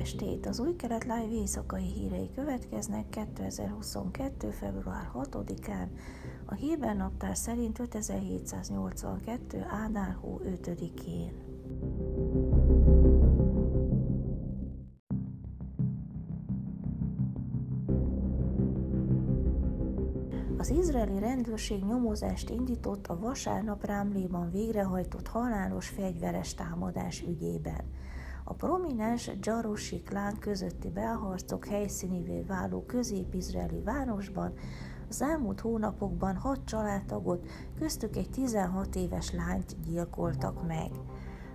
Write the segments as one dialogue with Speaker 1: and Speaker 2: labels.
Speaker 1: estét! Az új kelet live éjszakai hírei következnek 2022. február 6-án, a Héber naptár szerint 5782. Ádár hó 5-én. Az izraeli rendőrség nyomozást indított a vasárnap Rámléban végrehajtott halálos fegyveres támadás ügyében. A prominens Jarosi klán közötti belharcok helyszínévé váló közép-izraeli városban az elmúlt hónapokban hat családtagot, köztük egy 16 éves lányt gyilkoltak meg.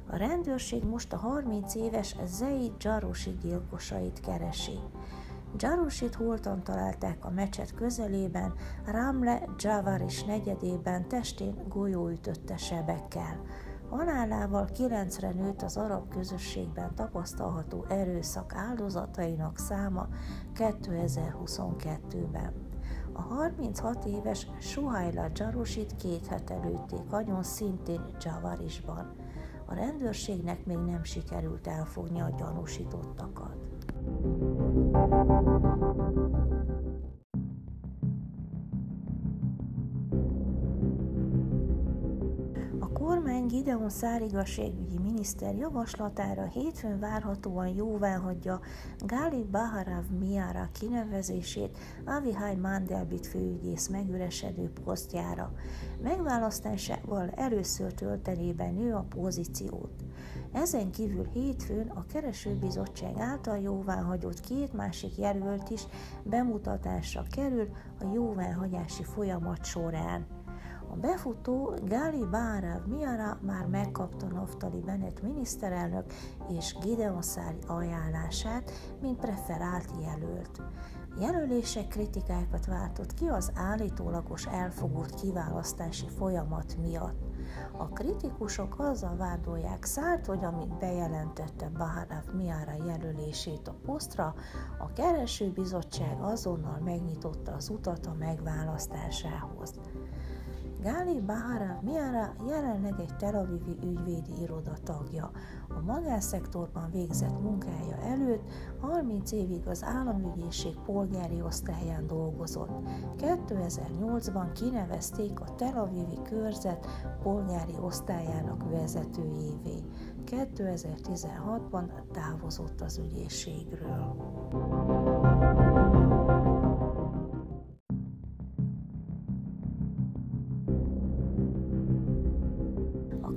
Speaker 1: A rendőrség most a 30 éves Zei Jarosi gyilkosait keresi. Jarosit holtan találták a mecset közelében, Ramle Javaris negyedében testén golyóütötte sebekkel. Halálával kilencre nőtt az arab közösségben tapasztalható erőszak áldozatainak száma 2022-ben. A 36 éves Suhaila Jarosit két hete lőtték agyon szintén Javarisban. A rendőrségnek még nem sikerült elfogni a gyanúsítottakat. Kormány Gideon szárigazságügyi miniszter javaslatára hétfőn várhatóan jóvá hagyja Gali Baharav Miara kinevezését Avihai Mandelbit főügyész megüresedő posztjára. Megválasztásával először töltené nő a pozíciót. Ezen kívül hétfőn a keresőbizottság által jóváhagyott két másik jelölt is bemutatásra kerül a jóváhagyási folyamat során. A befutó Gali Báráv Miara már megkapta Naftali Bennett miniszterelnök és Gideon Szári ajánlását, mint preferált jelölt. Jelölések kritikákat váltott ki az állítólagos elfogult kiválasztási folyamat miatt. A kritikusok azzal vádolják Szárt, hogy amit bejelentette Baharav Miara jelölését a posztra, a keresőbizottság azonnal megnyitotta az utat a megválasztásához. Gáli Bahara Miara jelenleg egy Tel Avivi ügyvédi iroda tagja. A magánszektorban végzett munkája előtt 30 évig az államügyészség polgári osztályán dolgozott. 2008-ban kinevezték a Tel Avivi körzet polgári osztályának vezetőjévé. 2016-ban távozott az ügyészségről.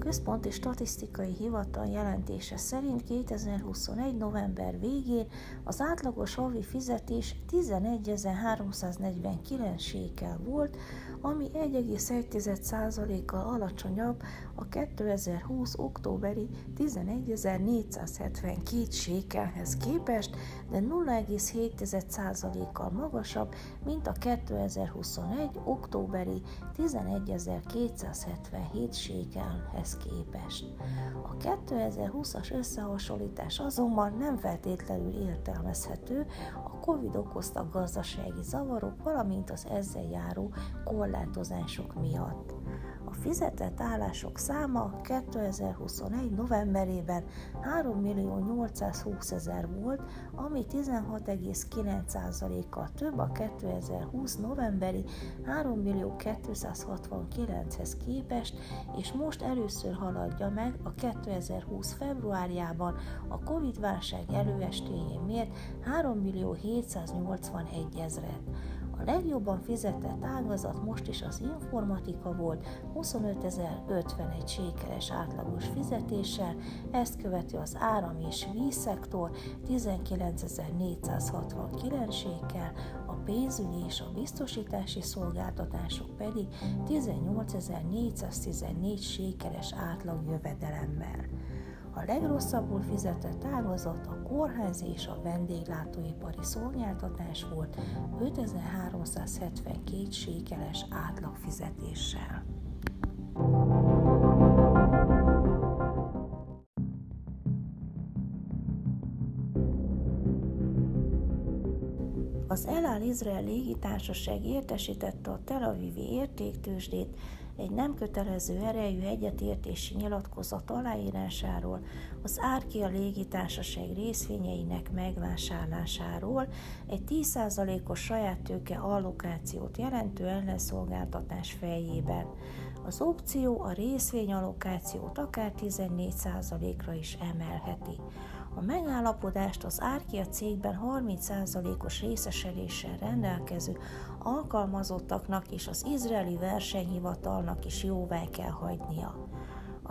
Speaker 1: Központi Statisztikai Hivatal jelentése szerint 2021. november végén az átlagos havi fizetés 11.349 sékel volt, ami 1,1%-kal alacsonyabb a 2020. októberi 11.472 sékelhez képest, de 0,7%-kal magasabb, mint a 2021. októberi 11.277 sékelhez képest. A 2020-as összehasonlítás azonban nem feltétlenül értelmezhető a COVID okozta gazdasági zavarok, valamint az ezzel járó korlátozások miatt. Fizetett állások száma 2021. novemberében 3 millió 820 ezer volt, ami 16,9%-kal több a 2020. novemberi 3 millió 269-hez képest, és most először haladja meg a 2020. februárjában a Covid-válság előestéjén mért 3 millió 781 ezret. A legjobban fizetett ágazat most is az informatika volt, 25.051 sékeres átlagos fizetéssel, ezt követi az áram és vízszektor 19.469 sékel, a pénzügyi és a biztosítási szolgáltatások pedig 18.414 sékeres átlag jövedelemmel. A legrosszabbul fizetett ágazat a kórház és a vendéglátóipari szolgáltatás volt 5372 sékeles átlagfizetéssel. Az El Al Izrael légitársaság értesítette a Tel Avivi értéktősdét, egy nem kötelező erejű egyetértési nyilatkozat aláírásáról, az Árkia légitársaság részvényeinek megvásárlásáról, egy 10%-os saját tőke allokációt jelentő ellenszolgáltatás fejében. Az opció a részvény allokációt akár 14%-ra is emelheti. A megállapodást az Árkia cégben 30%-os részesedéssel rendelkező alkalmazottaknak és az izraeli versenyhivatalnak is jóvá kell hagynia.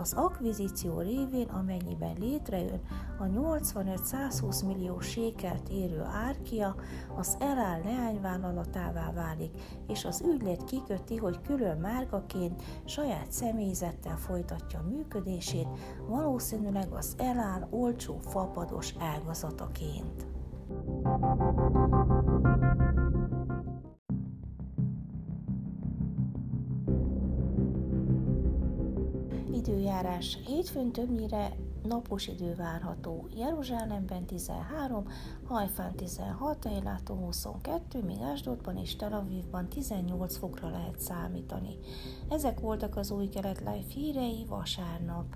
Speaker 1: Az akvizíció révén, amennyiben létrejön, a 85-120 millió sékelt érő árkia az eláll leányvállalatává válik, és az ügylet kiköti, hogy külön márkaként saját személyzettel folytatja működését, valószínűleg az eláll olcsó fapados ágazataként. Időjárás hétfőn többnyire napos idő várható. Jeruzsálemben 13, Hajfán 16, Ejlátó 22, míg Ásdodban és Tel Avivban 18 fokra lehet számítani. Ezek voltak az új kelet live hírei vasárnap.